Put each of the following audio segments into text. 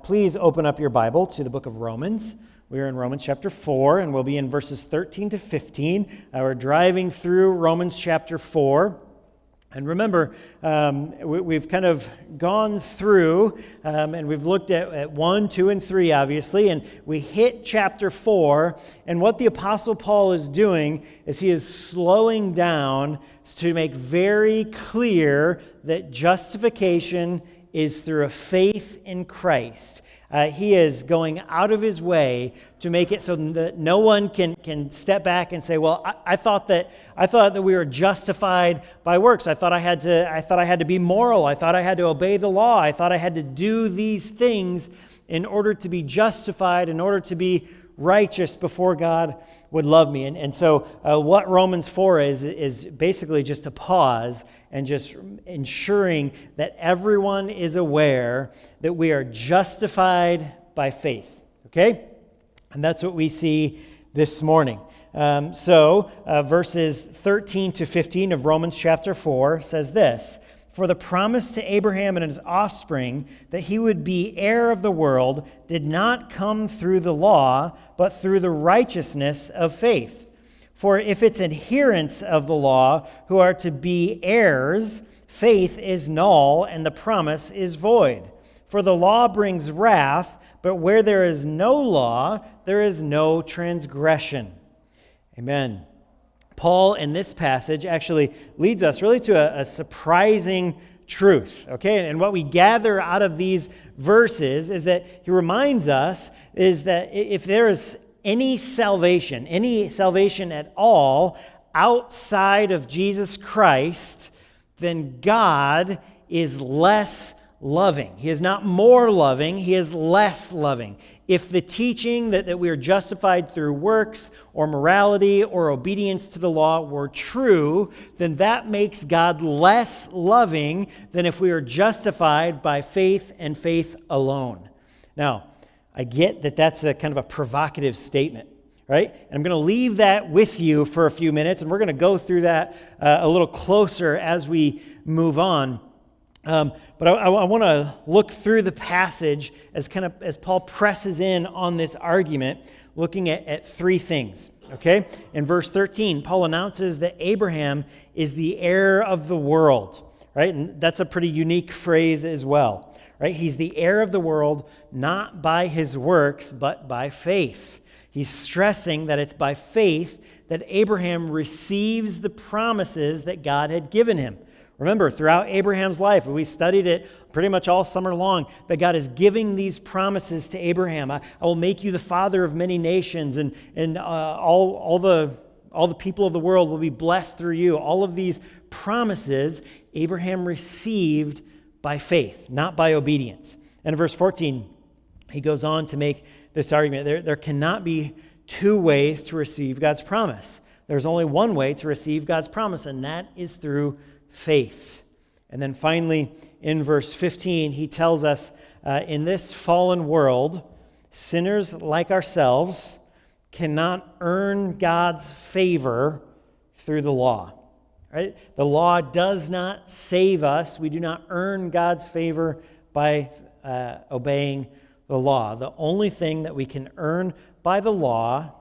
Please open up your Bible to the book of Romans. We are in Romans chapter 4, and we'll be in verses 13 to 15. Uh, we're driving through Romans chapter 4. And remember, um, we, have kind of gone through um, and we've looked at, at 1, 2, and 3, obviously, and we hit chapter 4. And what the Apostle Paul is doing is he is slowing down to make very clear that justification is through a faith in Christ. Uh, he is going out of his way to make it so that no one can, can step back and say, "Well, I, I, thought that I thought that we were justified by works. I thought I had to I thought I had to be moral. I thought I had to obey the law. I thought I had to do these things in order to be justified, in order to be righteous before God would love me. And, and so, uh, what Romans 4 is, is basically just a pause and just ensuring that everyone is aware that we are justified by faith. Okay? And that's what we see this morning. Um, so, uh, verses 13 to 15 of Romans chapter 4 says this for the promise to Abraham and his offspring that he would be heir of the world did not come through the law, but through the righteousness of faith. For if it's adherents of the law who are to be heirs, faith is null and the promise is void. For the law brings wrath, but where there is no law, there is no transgression. Amen. Paul, in this passage, actually leads us really to a, a surprising truth. Okay, and what we gather out of these verses is that he reminds us is that if there is any salvation, any salvation at all outside of Jesus Christ, then God is less loving. He is not more loving, he is less loving. If the teaching that, that we are justified through works or morality or obedience to the law were true, then that makes God less loving than if we are justified by faith and faith alone. Now, I get that that's a kind of a provocative statement right? And I'm going to leave that with you for a few minutes, and we're going to go through that uh, a little closer as we move on. Um, but I, I want to look through the passage as kind of as Paul presses in on this argument, looking at, at three things. Okay? In verse 13, Paul announces that Abraham is the heir of the world, right? And that's a pretty unique phrase as well, right? He's the heir of the world not by his works, but by faith. He's stressing that it's by faith that Abraham receives the promises that God had given him. Remember, throughout Abraham's life, we studied it pretty much all summer long, that God is giving these promises to Abraham. I, I will make you the father of many nations, and, and uh, all, all, the, all the people of the world will be blessed through you. All of these promises Abraham received by faith, not by obedience. And in verse 14, he goes on to make this argument there, there cannot be two ways to receive God's promise. There's only one way to receive God's promise, and that is through faith. And then finally, in verse 15, he tells us uh, in this fallen world, sinners like ourselves cannot earn God's favor through the law. Right? The law does not save us. We do not earn God's favor by uh, obeying the law. The only thing that we can earn by the law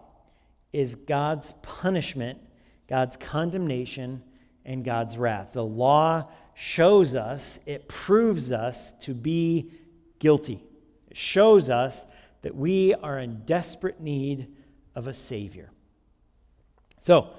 is God's punishment, God's condemnation, and God's wrath. The law shows us, it proves us to be guilty. It shows us that we are in desperate need of a Savior. So,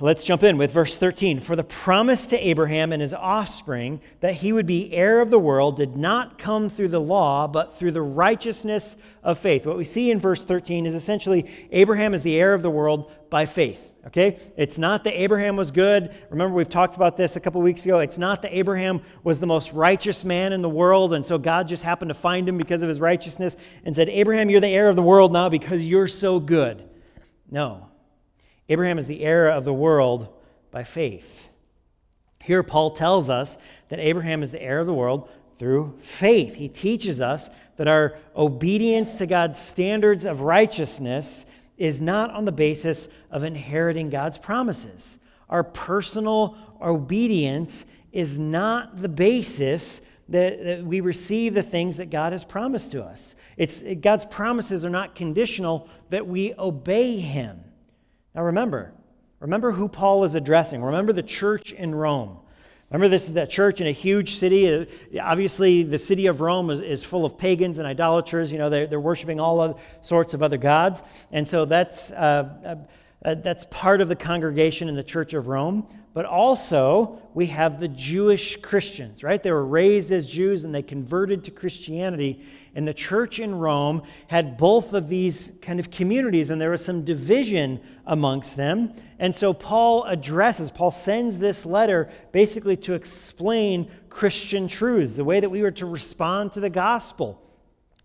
let's jump in with verse 13. For the promise to Abraham and his offspring that he would be heir of the world did not come through the law, but through the righteousness of faith. What we see in verse 13 is essentially Abraham is the heir of the world by faith. Okay? It's not that Abraham was good. Remember, we've talked about this a couple weeks ago. It's not that Abraham was the most righteous man in the world, and so God just happened to find him because of his righteousness and said, Abraham, you're the heir of the world now because you're so good. No. Abraham is the heir of the world by faith. Here, Paul tells us that Abraham is the heir of the world through faith. He teaches us that our obedience to God's standards of righteousness is not on the basis of inheriting God's promises. Our personal obedience is not the basis that, that we receive the things that God has promised to us. It's, God's promises are not conditional, that we obey Him. Now remember, remember who Paul is addressing. Remember the church in Rome. Remember, this is that church in a huge city. Uh, obviously, the city of Rome is, is full of pagans and idolaters. You know, they're, they're worshiping all sorts of other gods. And so that's, uh, uh, that's part of the congregation in the church of Rome but also we have the Jewish Christians, right? They were raised as Jews and they converted to Christianity. And the church in Rome had both of these kind of communities, and there was some division amongst them. And so Paul addresses, Paul sends this letter basically to explain Christian truths, the way that we were to respond to the gospel.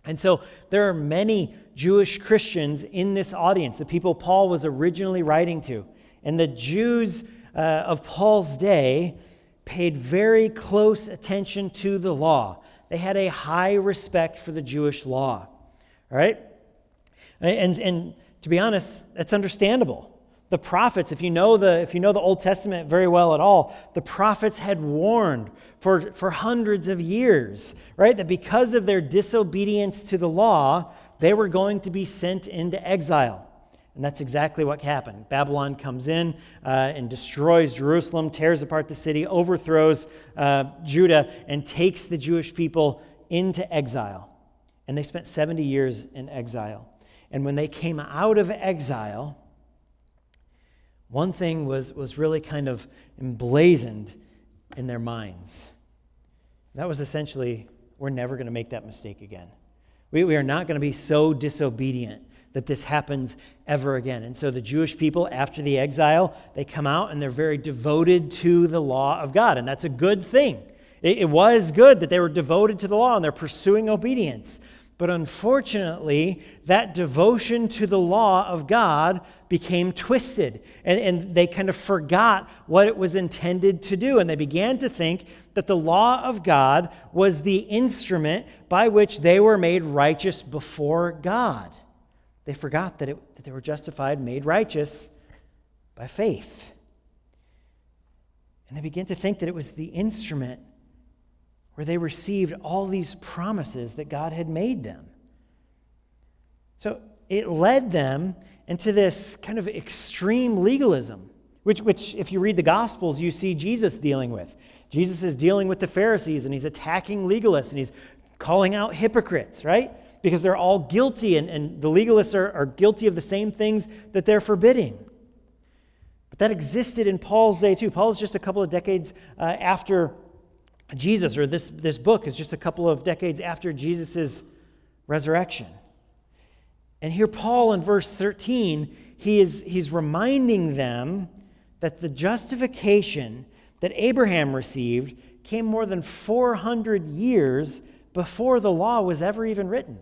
And so there are many Jewish Christians in this audience, the people Paul was originally writing to. And the Jews uh, of Paul's day paid very close attention to the law. They had a high respect for the Jewish law. All right? And, and to be honest, that's understandable. The prophets, if you know the, if you know the Old Testament very well at all, the prophets had warned for, for hundreds of years, right? That because of their disobedience to the law, they were going to be sent into exile. And that's exactly what happened. Babylon comes in uh, and destroys Jerusalem, tears apart the city, overthrows uh, Judah, and takes the Jewish people into exile. And they spent 70 years in exile. And when they came out of exile, one thing was, was really kind of emblazoned in their minds. That was essentially, we're never going to make that mistake again. We, we are not going to be so disobedient that this happens ever again. And so the Jewish people, after the exile, they come out and they're very devoted to the law of God. And that's a good thing. It, it was good that they were devoted to the law and they're pursuing obedience. But unfortunately, that devotion to the law of God became twisted. And, and, they kind of forgot what it was intended to do. And they began to think that the law of God was the instrument by which they were made righteous before God. They forgot that, it, that they were justified, made righteous by faith. And they began to think that it was the instrument where they received all these promises that God had made them. So it led them into this kind of extreme legalism, which, which, if you read the Gospels, you see Jesus dealing with. Jesus is dealing with the Pharisees and he's attacking legalists and he's calling out hypocrites, right? because they're all guilty, and, and the legalists are, are guilty of the same things that they're forbidding. But that existed in Paul's day too. Paul is just a couple of decades uh, after Jesus, or this, this book is just a couple of decades after Jesus' resurrection. And here, Paul in verse 13, he is, he's reminding them that the justification that Abraham received came more than 400 years before the law was ever even written.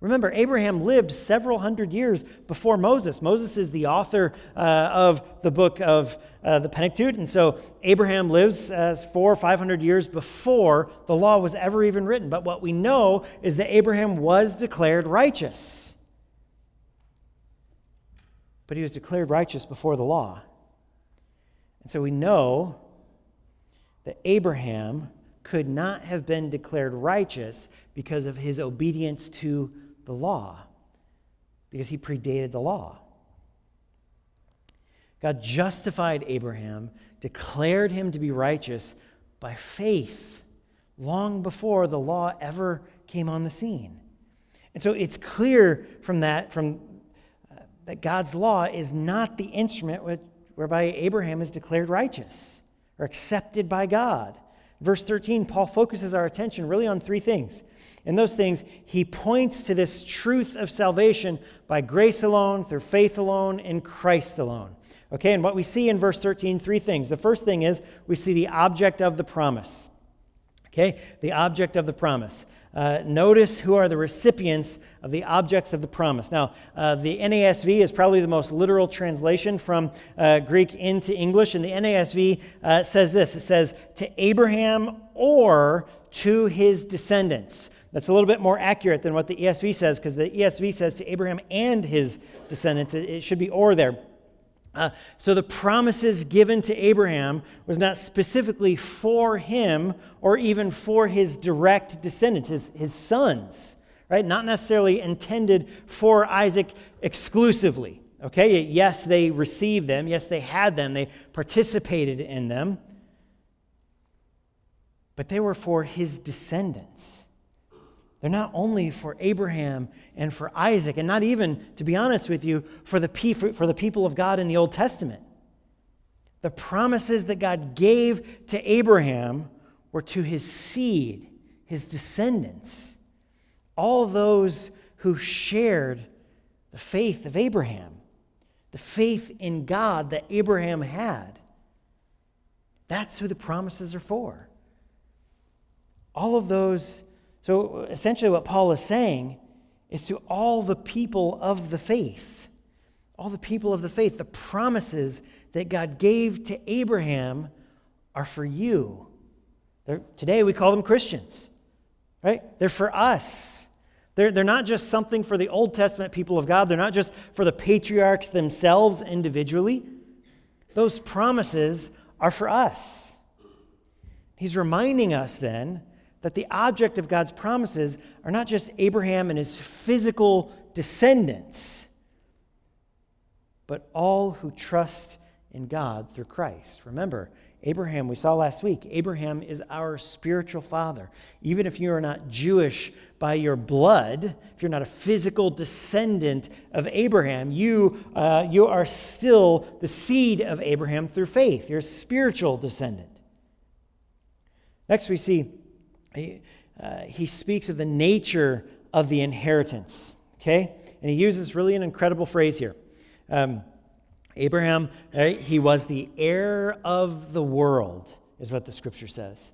Remember, Abraham lived several hundred years before Moses. Moses is the author uh, of the book of uh, the Pentateuch, and so Abraham lives uh, four or five hundred years before the law was ever even written. But what we know is that Abraham was declared righteous. But he was declared righteous before the law. And so we know that Abraham could not have been declared righteous because of his obedience to the law because he predated the law. God justified Abraham, declared him to be righteous by faith long before the law ever came on the scene. And so it's clear from that from uh, that God's law is not the instrument whereby Abraham is declared righteous or accepted by God. Verse 13, Paul focuses our attention really on three things. In those things, he points to this truth of salvation by grace alone, through faith alone, in Christ alone. Okay, and what we see in verse 13, three things. The first thing is we see the object of the promise. Okay, the object of the promise. Uh, notice who are the recipients of the objects of the promise. Now, uh, the NASB is probably the most literal translation from uh, Greek into English, and the NASB uh, says this it says, to Abraham or to his descendants. That's a little bit more accurate than what the ESV says, because the ESV says to Abraham and his descendants. It, it should be or there. Uh, so the promises given to Abraham was not specifically for him or even for his direct descendants, his, his sons, right? Not necessarily intended for Isaac exclusively. Okay, yes, they received them. Yes, they had them. They participated in them. But they were for his descendants. They're not only for Abraham and for Isaac, and not even, to be honest with you, for the, for the people of God in the Old Testament. The promises that God gave to Abraham were to his seed, his descendants, all those who shared the faith of Abraham, the faith in God that Abraham had. That's who the promises are for. All of those so essentially, what Paul is saying is to all the people of the faith, all the people of the faith, the promises that God gave to Abraham are for you. They're, today we call them Christians, right? They're for us. They're, they're not just something for the Old Testament people of God, they're not just for the patriarchs themselves individually. Those promises are for us. He's reminding us then that the object of God's promises are not just Abraham and his physical descendants, but all who trust in God through Christ. Remember, Abraham, we saw last week, Abraham is our spiritual father. Even if you are not Jewish by your blood, if you're not a physical descendant of Abraham, you, uh, you are still the seed of Abraham through faith. You're a spiritual descendant. Next, we see he, uh, he speaks of the nature of the inheritance, okay? And he uses really an incredible phrase here. Um, Abraham, right, he was the heir of the world, is what the scripture says.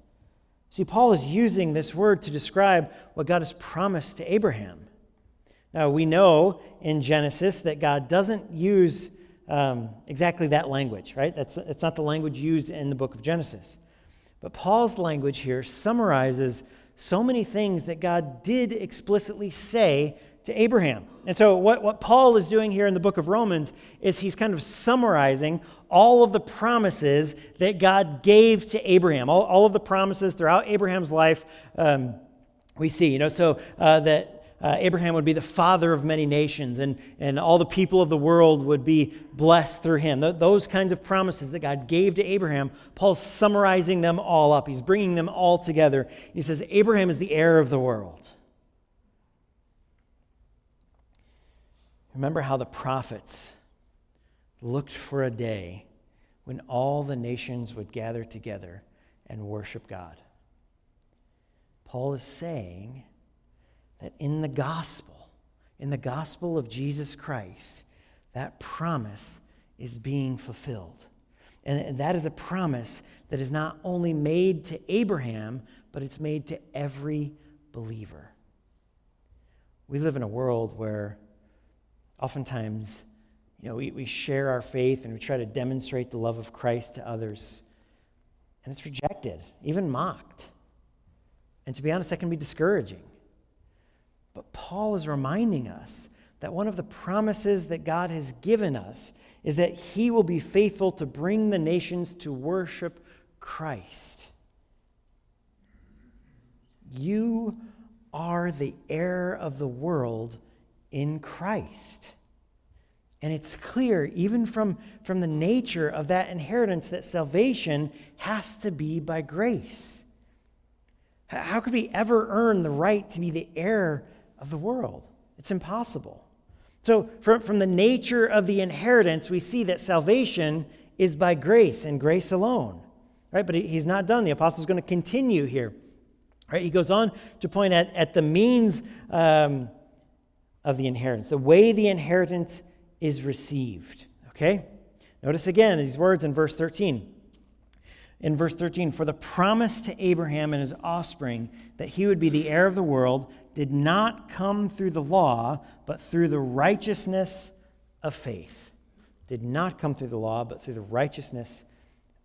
See, Paul is using this word to describe what God has promised to Abraham. Now, we know in Genesis that God doesn't use um, exactly that language, right? That's, that's not the language used in the book of Genesis. But Paul's language here summarizes so many things that God did explicitly say to Abraham. And so, what, what Paul is doing here in the book of Romans is he's kind of summarizing all of the promises that God gave to Abraham, all, all of the promises throughout Abraham's life. Um, we see, you know, so uh, that uh, Abraham would be the father of many nations, and, and all the people of the world would be blessed through him. Th- those kinds of promises that God gave to Abraham, Paul's summarizing them all up. He's bringing them all together. He says, Abraham is the heir of the world. Remember how the prophets looked for a day when all the nations would gather together and worship God. Paul is saying, that in the gospel, in the gospel of Jesus Christ, that promise is being fulfilled. And that is a promise that is not only made to Abraham, but it's made to every believer. We live in a world where oftentimes, you know, we, we share our faith and we try to demonstrate the love of Christ to others, and it's rejected, even mocked. And to be honest, that can be discouraging. But Paul is reminding us that one of the promises that God has given us is that he will be faithful to bring the nations to worship Christ. You are the heir of the world in Christ. And it's clear, even from, from the nature of that inheritance, that salvation has to be by grace. How could we ever earn the right to be the heir of the world. It's impossible. So, from, from the nature of the inheritance, we see that salvation is by grace and grace alone. Right? But he's not done. The apostle is going to continue here. Right? He goes on to point at, at the means um, of the inheritance, the way the inheritance is received. Okay? Notice again these words in verse 13 in verse 13 For the promise to Abraham and his offspring that he would be the heir of the world did not come through the law, but through the righteousness of faith. Did not come through the law, but through the righteousness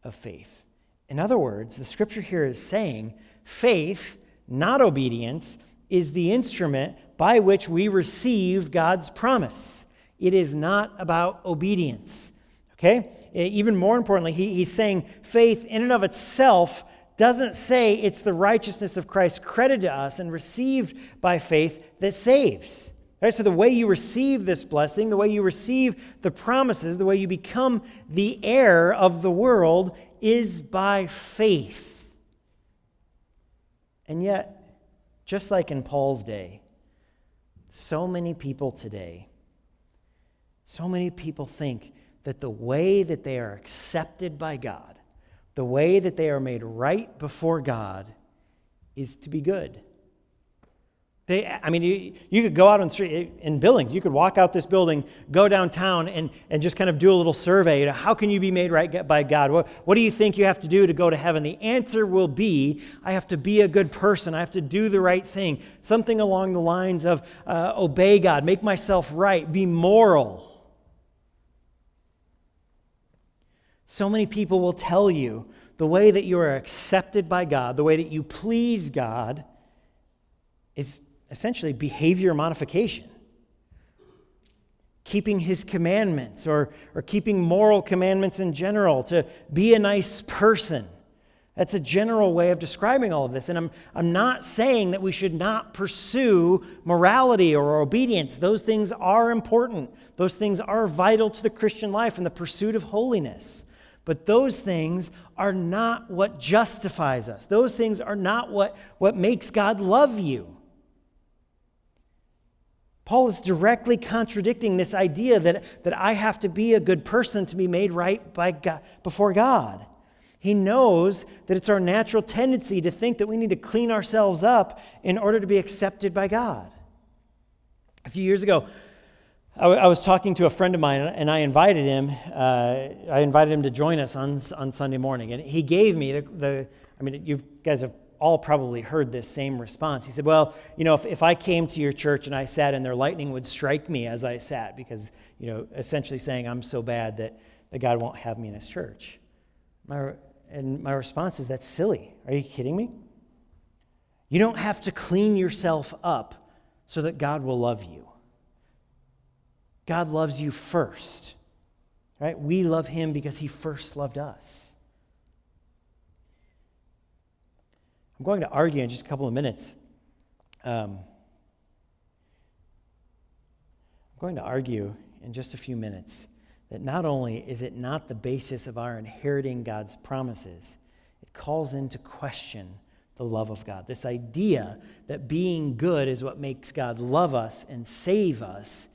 of faith. In other words, the scripture here is saying faith, not obedience, is the instrument by which we receive God's promise. It is not about obedience. Okay? Even more importantly, he, he's saying faith in and of itself doesn't say it's the righteousness of Christ credited to us and received by faith that saves. Right? So, the way you receive this blessing, the way you receive the promises, the way you become the heir of the world is by faith. And yet, just like in Paul's day, so many people today, so many people think that the way that they are accepted by God, the way that they are made right before God, is to be good. They, I mean, you, you could go out on the street in Billings. You could walk out this building, go downtown, and, and just kind of do a little survey. You know, how can you be made right by God? What, what do you think you have to do to go to heaven? The answer will be I have to be a good person. I have to do the right thing. Something along the lines of uh, obey God, make myself right, be moral. So many people will tell you the way that you are accepted by God, the way that you please God, is essentially behavior modification. Keeping his commandments or, or keeping moral commandments in general, to be a nice person. That's a general way of describing all of this. And I'm, I'm not saying that we should not pursue morality or obedience. Those things are important, those things are vital to the Christian life and the pursuit of holiness. But those things are not what justifies us. Those things are not what, what makes God love you. Paul is directly contradicting this idea that, that I have to be a good person to be made right by God, before God. He knows that it's our natural tendency to think that we need to clean ourselves up in order to be accepted by God. A few years ago, I, w- I was talking to a friend of mine, and I invited him. Uh, I invited him to join us on, on Sunday morning, and he gave me the, the. I mean, you guys have all probably heard this same response. He said, Well, you know, if, if I came to your church and I sat and their lightning would strike me as I sat, because, you know, essentially saying I'm so bad that, that God won't have me in his church. My, and my response is, That's silly. Are you kidding me? You don't have to clean yourself up so that God will love you. God loves you first, right? We love him because he first loved us. I'm going to argue in just a couple of minutes. Um, I'm going to argue in just a few minutes that not only is it not the basis of our inheriting God's promises, it calls into question the love of God. This idea that being good is what makes God love us and save us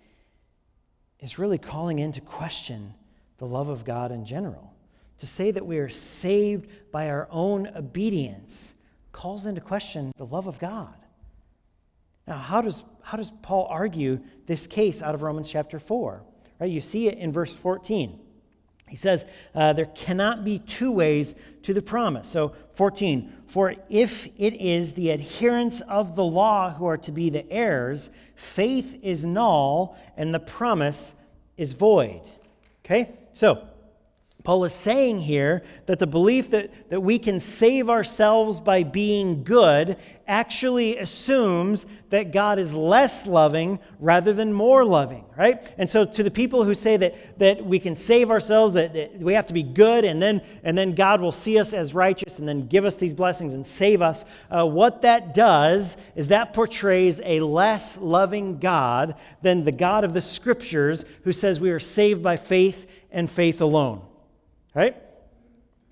is really calling into question the love of God in general. To say that we are saved by our own obedience calls into question the love of God. Now, how does, how does Paul argue this case out of Romans chapter 4? Right, you see it in verse 14. He says, uh, There cannot be two ways to the promise. So, 14, for if it is the adherents of the law who are to be the heirs, faith is null and the promise is void. Okay? So, Paul is saying here that the belief that, that we can save ourselves by being good actually assumes that God is less loving rather than more loving, right? And so to the people who say that, that we can save ourselves, that, that we have to be good, and then, and then God will see us as righteous and then give us these blessings and save us, uh, what that does is that portrays a less loving God than the God of the scriptures who says we are saved by faith and faith alone right?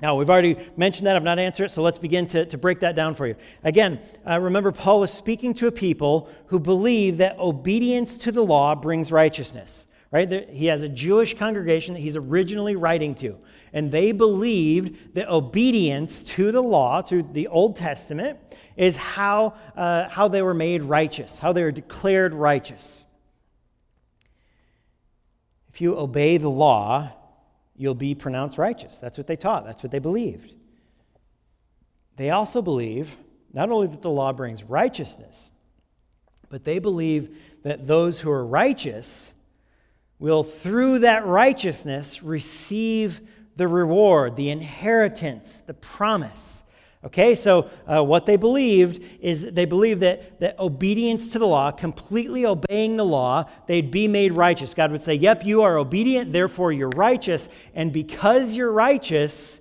Now, we've already mentioned that. I've not answered it, so let's begin to, to break that down for you. Again, uh, remember, Paul is speaking to a people who believe that obedience to the law brings righteousness, right? He has a Jewish congregation that he's originally writing to, and they believed that obedience to the law, to the Old Testament, is how, uh, how they were made righteous, how they were declared righteous. If you obey the law, you'll be pronounced righteous. That's what they taught, that's what they believed. They also believe not only that the law brings righteousness, but they believe that those who are righteous will, through that righteousness, receive the reward, the inheritance, the promise Okay, so uh, what they believed is they believed that, that obedience to the law, completely obeying the law, they'd be made righteous. God would say, Yep, you are obedient, therefore you're righteous. And because you're righteous,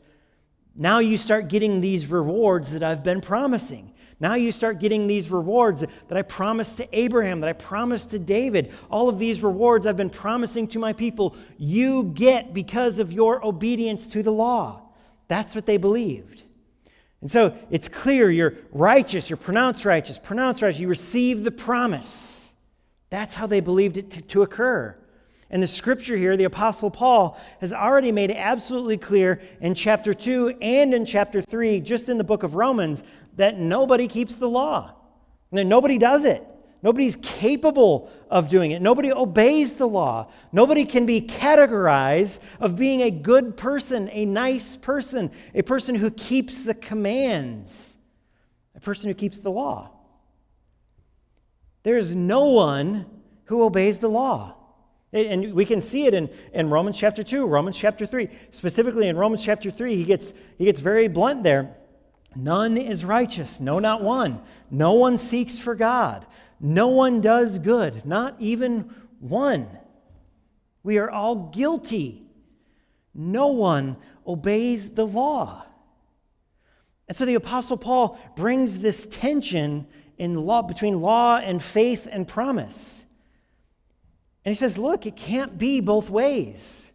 now you start getting these rewards that I've been promising. Now you start getting these rewards that I promised to Abraham, that I promised to David. All of these rewards I've been promising to my people, you get because of your obedience to the law. That's what they believed. And so it's clear you're righteous, you're pronounced righteous, pronounced righteous, you receive the promise. That's how they believed it to, to occur. And the scripture here, the Apostle Paul has already made it absolutely clear in chapter 2 and in chapter 3, just in the book of Romans, that nobody keeps the law. Nobody does it. Nobody's capable of doing it. Nobody obeys the law. Nobody can be categorized of being a good person, a nice person, a person who keeps the commands, a person who keeps the law. There is no one who obeys the law. And we can see it in, in Romans chapter 2, Romans chapter 3. Specifically in Romans chapter 3, he gets, he gets very blunt there. None is righteous, no, not one. No one seeks for God. No one does good, not even one. We are all guilty. No one obeys the law. And so the Apostle Paul brings this tension in law, between law and faith and promise. And he says, look, it can't be both ways.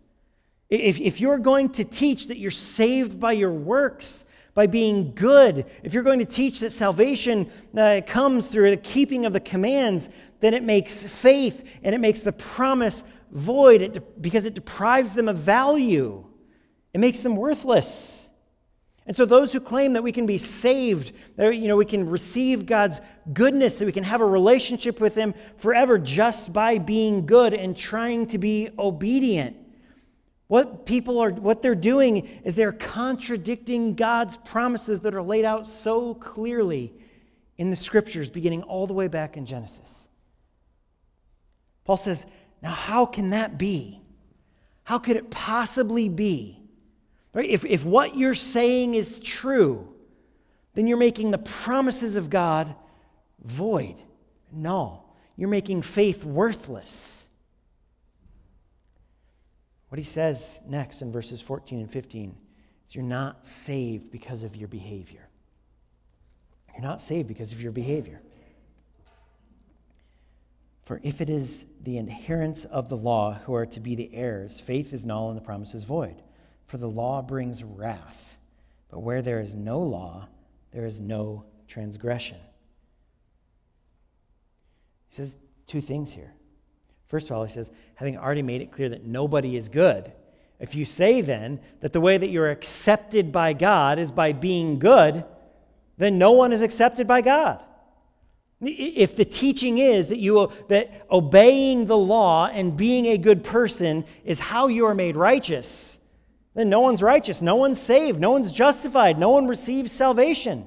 If, if you're going to teach that you're saved by your works, by being good, if you're going to teach that salvation uh, comes through the keeping of the commands, then it makes faith and it makes the promise void it de- because it deprives them of value. It makes them worthless. And so those who claim that we can be saved, that you know, we can receive God's goodness, that we can have a relationship with Him forever just by being good and trying to be obedient, what people are, what they're doing is they're contradicting God's promises that are laid out so clearly in the scriptures, beginning all the way back in Genesis. Paul says, Now, how can that be? How could it possibly be? Right? If, if what you're saying is true, then you're making the promises of God void. No, you're making faith worthless. What he says next in verses 14 and 15 is you're not saved because of your behavior. You're not saved because of your behavior. For if it is the adherents of the law who are to be the heirs, faith is null and the promise is void. For the law brings wrath. But where there is no law, there is no transgression. He says two things here. First of all, he says, having already made it clear that nobody is good, if you say then that the way that you're accepted by God is by being good, then no one is accepted by God. If the teaching is that, you, that obeying the law and being a good person is how you are made righteous, then no one's righteous, no one's saved, no one's justified, no one receives salvation.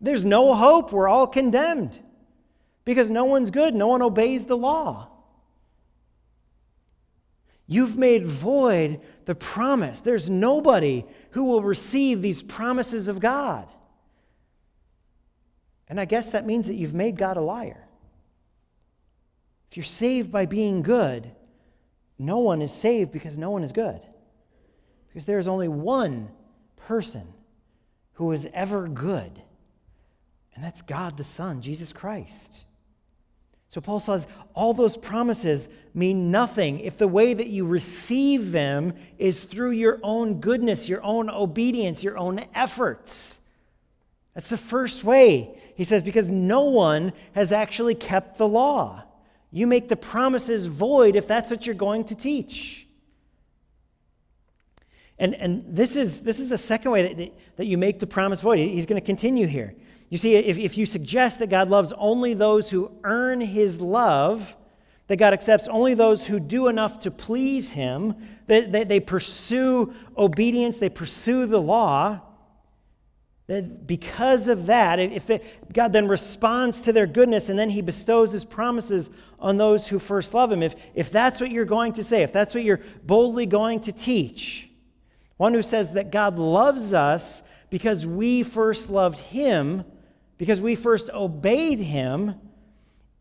There's no hope. We're all condemned because no one's good, no one obeys the law. You've made void the promise. There's nobody who will receive these promises of God. And I guess that means that you've made God a liar. If you're saved by being good, no one is saved because no one is good. Because there is only one person who is ever good, and that's God the Son, Jesus Christ. So Paul says all those promises mean nothing if the way that you receive them is through your own goodness, your own obedience, your own efforts. That's the first way. He says, because no one has actually kept the law. You make the promises void if that's what you're going to teach. And, and this, is, this is a second way that, that you make the promise void. He's going to continue here. You see, if, if you suggest that God loves only those who earn his love, that God accepts only those who do enough to please him, that, that they pursue obedience, they pursue the law, that because of that, if God then responds to their goodness and then he bestows his promises on those who first love him, if, if that's what you're going to say, if that's what you're boldly going to teach, one who says that God loves us because we first loved him, because we first obeyed him.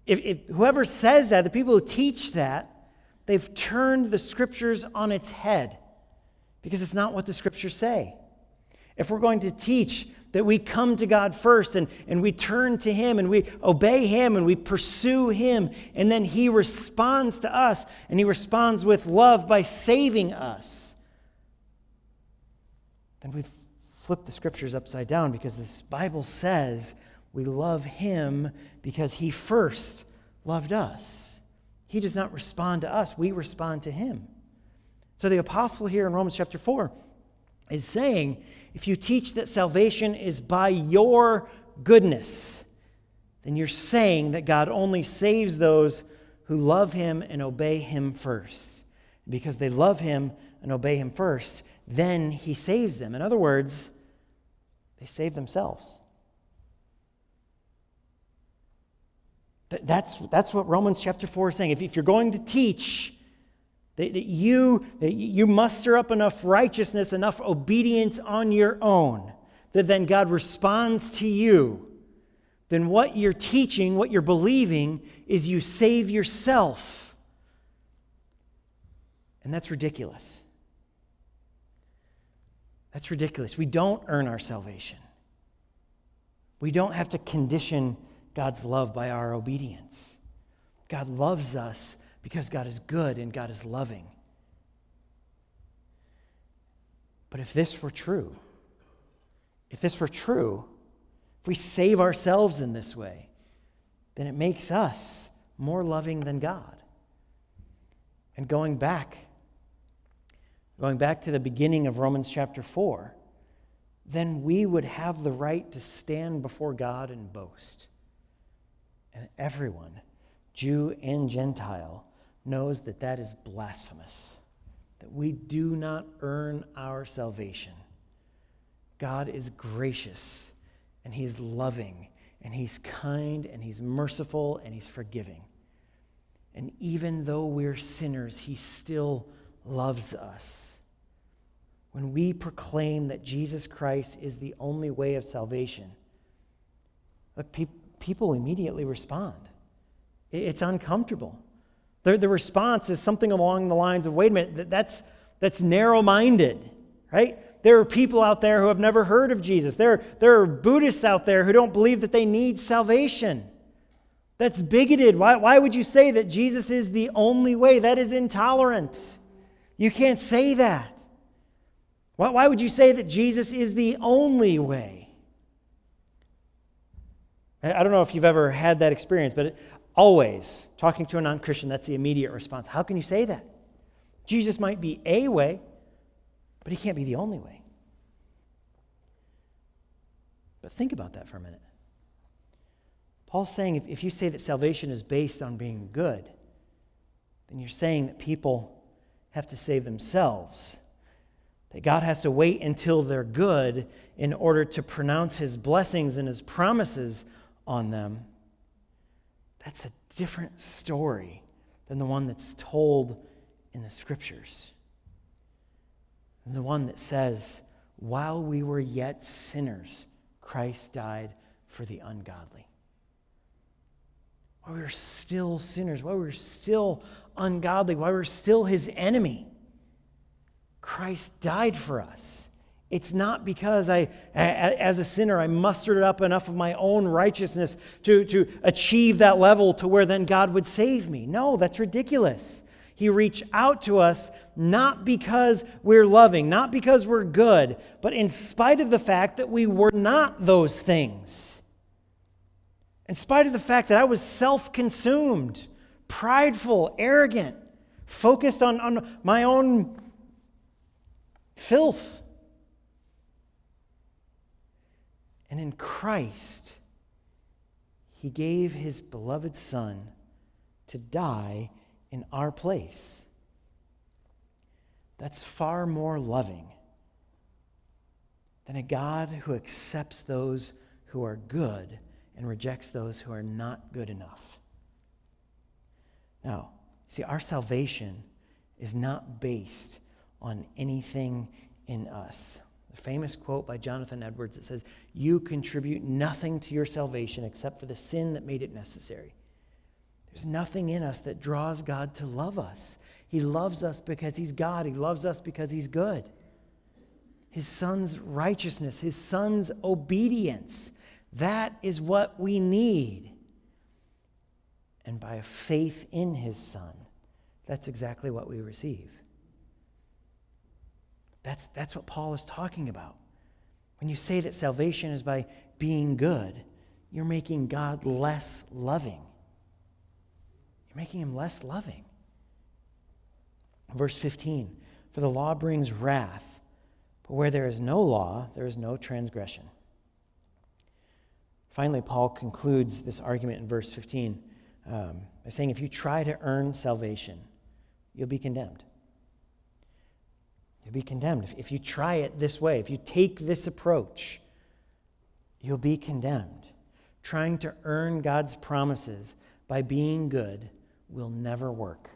If, if, whoever says that, the people who teach that, they've turned the scriptures on its head because it's not what the scriptures say. If we're going to teach that we come to God first and, and we turn to Him and we obey Him and we pursue Him, and then He responds to us and He responds with love by saving us, then we've flipped the scriptures upside down because this Bible says we love Him because He first loved us. He does not respond to us, we respond to Him. So the apostle here in Romans chapter 4 is saying if you teach that salvation is by your goodness, then you're saying that God only saves those who love him and obey him first. Because they love him and obey him first, then he saves them. In other words, they save themselves. That's, that's what Romans chapter 4 is saying. If, if you're going to teach that, that, you, that you muster up enough righteousness, enough obedience on your own, that then God responds to you. Then what you're teaching, what you're believing, is you save yourself. And that's ridiculous. That's ridiculous. We don't earn our salvation. We don't have to condition God's love by our obedience. God loves us because God is good and God is loving. But if this were true, if this were true, if we save ourselves in this way, then it makes us more loving than God. And going back, going back to the beginning of Romans chapter 4, then we would have the right to stand before God and boast. And everyone, Jew and Gentile, knows that that is blasphemous, that we do not earn our salvation. God is gracious and He's loving and He's kind and He's merciful and He's forgiving. And even though we're sinners, He still loves us. When we proclaim that Jesus Christ is the only way of salvation, look, pe- people immediately respond. It's uncomfortable. The, the response is something along the lines of wait a minute, that's, that's narrow minded, right? There are people out there who have never heard of Jesus. There, there are Buddhists out there who don't believe that they need salvation. That's bigoted. Why, why would you say that Jesus is the only way? That is intolerant. You can't say that. Why, why would you say that Jesus is the only way? I don't know if you've ever had that experience, but Always, talking to a non Christian, that's the immediate response. How can you say that? Jesus might be a way, but he can't be the only way. But think about that for a minute. Paul's saying if, if you say that salvation is based on being good, then you're saying that people have to save themselves. That God has to wait until they're good in order to pronounce his blessings and his promises on them. That's a different story than the one that's told in the scriptures. And the one that says, while we were yet sinners, Christ died for the ungodly. While we were still sinners, while we were still ungodly, while we were still his enemy, Christ died for us. It's not because I, as a sinner, I mustered up enough of my own righteousness to, to achieve that level to where then God would save me. No, that's ridiculous. He reached out to us not because we're loving, not because we're good, but in spite of the fact that we were not those things. In spite of the fact that I was self consumed, prideful, arrogant, focused on, on my own filth. And in Christ, He gave His beloved Son to die in our place. That's far more loving than a God who accepts those who are good and rejects those who are not good enough. Now, see, our salvation is not based on anything in us. The famous quote by Jonathan Edwards that says, You contribute nothing to your salvation except for the sin that made it necessary. There's nothing in us that draws God to love us. He loves us because He's God, He loves us because He's good. His Son's righteousness, His Son's obedience, that is what we need. And by a faith in His Son, that's exactly what we receive. That's, that's what Paul is talking about. When you say that salvation is by being good, you're making God less loving You're making him less loving. Verse 15 For the law brings wrath, but where there is no law, there is no transgression. Finally, Paul concludes this argument in verse 15 um, by saying, If you try to earn salvation, you'll be condemned. You'll be condemned. If, if you try it this way, if you take this approach, you'll be condemned. Trying to earn God's promises by being good will never work.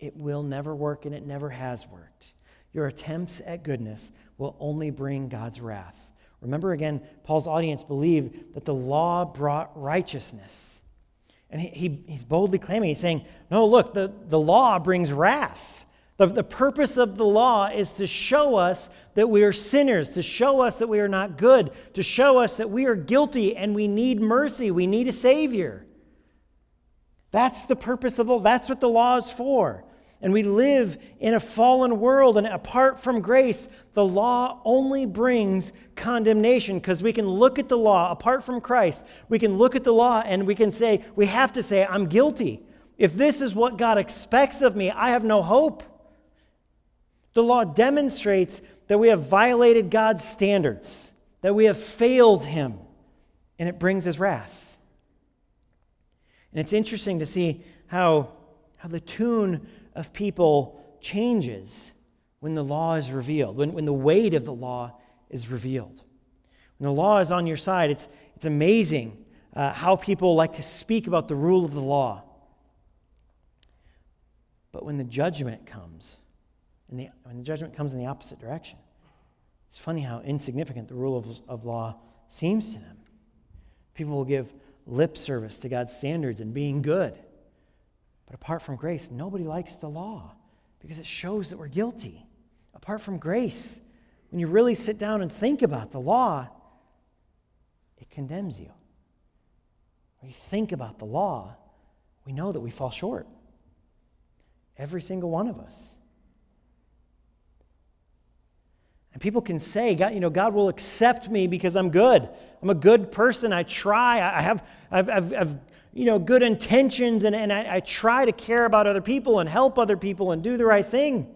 It will never work, and it never has worked. Your attempts at goodness will only bring God's wrath. Remember again, Paul's audience believed that the law brought righteousness. And he, he, he's boldly claiming, he's saying, No, look, the, the law brings wrath. The, the purpose of the law is to show us that we are sinners, to show us that we are not good, to show us that we are guilty and we need mercy, we need a Savior. That's the purpose of the law. that's what the law is for. And we live in a fallen world, and apart from grace, the law only brings condemnation because we can look at the law apart from Christ. We can look at the law and we can say, we have to say, I'm guilty. If this is what God expects of me, I have no hope. The law demonstrates that we have violated God's standards, that we have failed Him, and it brings His wrath. And it's interesting to see how, how the tune of people changes when the law is revealed, when, when the weight of the law is revealed. When the law is on your side, it's, it's amazing uh, how people like to speak about the rule of the law. But when the judgment comes, and the, when the judgment comes in the opposite direction, it's funny how insignificant the rule of, of law seems to them. People will give lip service to God's standards and being good. But apart from grace, nobody likes the law because it shows that we're guilty. Apart from grace, when you really sit down and think about the law, it condemns you. When you think about the law, we know that we fall short. Every single one of us. And people can say, God, you know, God will accept me because I'm good. I'm a good person. I try. I have, I've, I've, I've you know, good intentions, and, and I, I try to care about other people and help other people and do the right thing.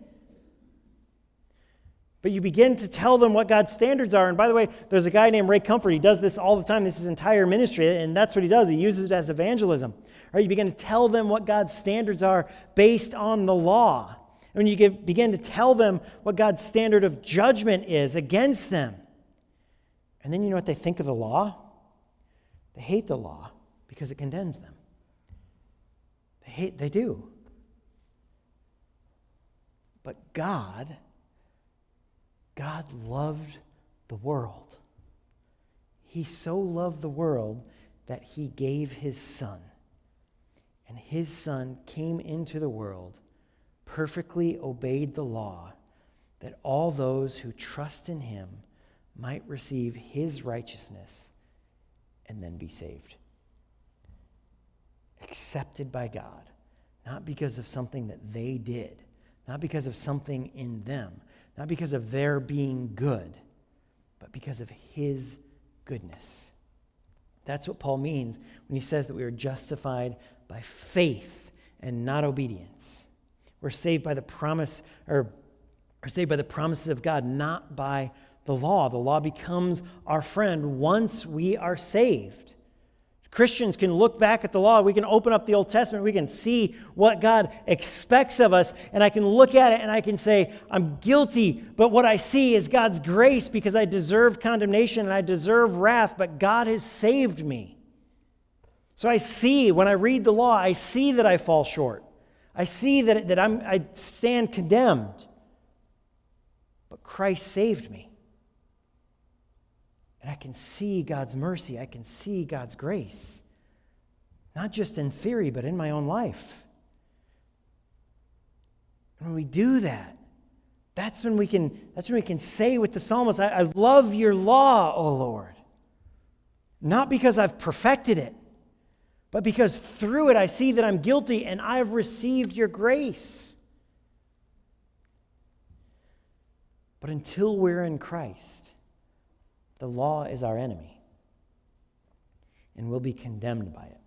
But you begin to tell them what God's standards are. And by the way, there's a guy named Ray Comfort. He does this all the time. This is his entire ministry, and that's what he does. He uses it as evangelism. Right? You begin to tell them what God's standards are based on the law when you get, begin to tell them what God's standard of judgment is against them. And then you know what they think of the law? They hate the law because it condemns them. They hate, they do. But God, God loved the world. He so loved the world that he gave his son. And his son came into the world perfectly obeyed the law, that all those who trust in him might receive his righteousness and then be saved. Accepted by God, not because of something that they did, not because of something in them, not because of their being good, but because of his goodness. That's what Paul means when he says that we are justified by faith and not obedience. We're saved by the promise, or are saved by the promises of God, not by the law. The law becomes our friend once we are saved. Christians can look back at the law. We can open up the Old Testament. We can see what God expects of us. And I can look at it and I can say, I'm guilty. But what I see is God's grace because I deserve condemnation and I deserve wrath. But God has saved me. So I see, when I read the law, I see that I fall short. I see that, that I'm, I stand condemned. But Christ saved me. And I can see God's mercy, I can see God's grace, not just in theory, but in my own life. And when we do that, that's when we can, that's when we can say with the psalmist, I, I love your law, O Lord. Not because I've perfected it, but because through it I see that I'm guilty and I've received your grace. But until we're in Christ, the law is our enemy and we'll be condemned by it.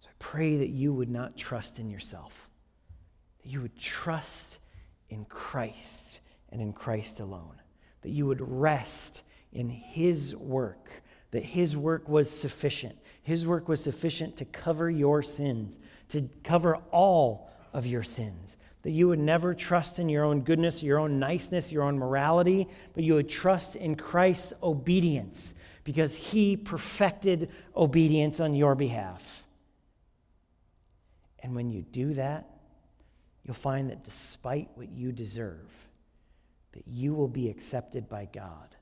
So I pray that you would not trust in yourself, that you would trust in Christ and in Christ alone, that you would rest in His work, that His work was sufficient. His work was sufficient to cover your sins, to cover all of your sins. That you would never trust in your own goodness, your own niceness, your own morality, but you would trust in Christ's obedience because He perfected obedience on your behalf. And when you do that, you'll find that despite what you deserve, that you will be accepted by God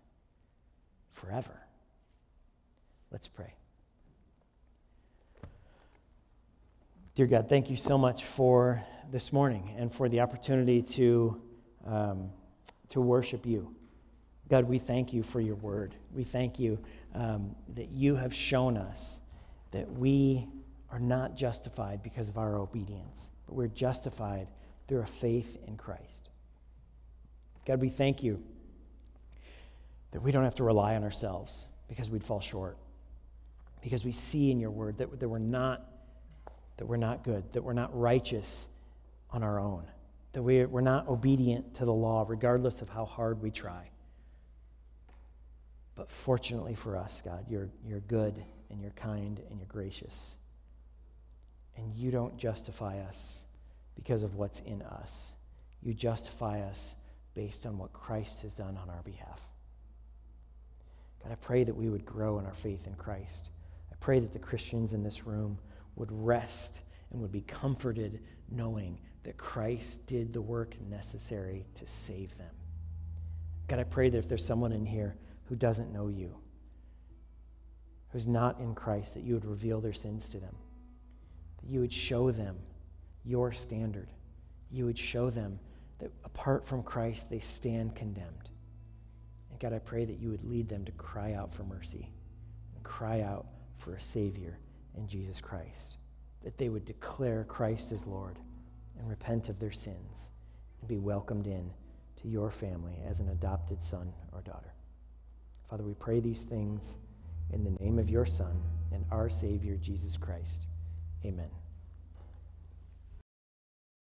forever. Let's pray. Dear God, thank you so much for this morning and for the opportunity to, um, to worship you. God, we thank you for your word. We thank you um, that you have shown us that we are not justified because of our obedience, but we're justified through a faith in Christ. God, we thank you that we don't have to rely on ourselves because we'd fall short. Because we see in your word that, that we're not that we're not good, that we're not righteous on our own, that we, we're not obedient to the law, regardless of how hard we try. But fortunately for us, God, you're, you're good and you're kind and you're gracious. And you don't justify us because of what's in us. You justify us based on what Christ has done on our behalf. God, I pray that we would grow in our faith in Christ. Pray that the Christians in this room would rest and would be comforted knowing that Christ did the work necessary to save them. God, I pray that if there's someone in here who doesn't know you, who's not in Christ, that you would reveal their sins to them, that you would show them your standard. You would show them that apart from Christ, they stand condemned. And God, I pray that you would lead them to cry out for mercy and cry out for a Savior in Jesus Christ, that they would declare Christ as Lord and repent of their sins and be welcomed in to your family as an adopted son or daughter. Father, we pray these things in the name of your Son and our Savior, Jesus Christ. Amen.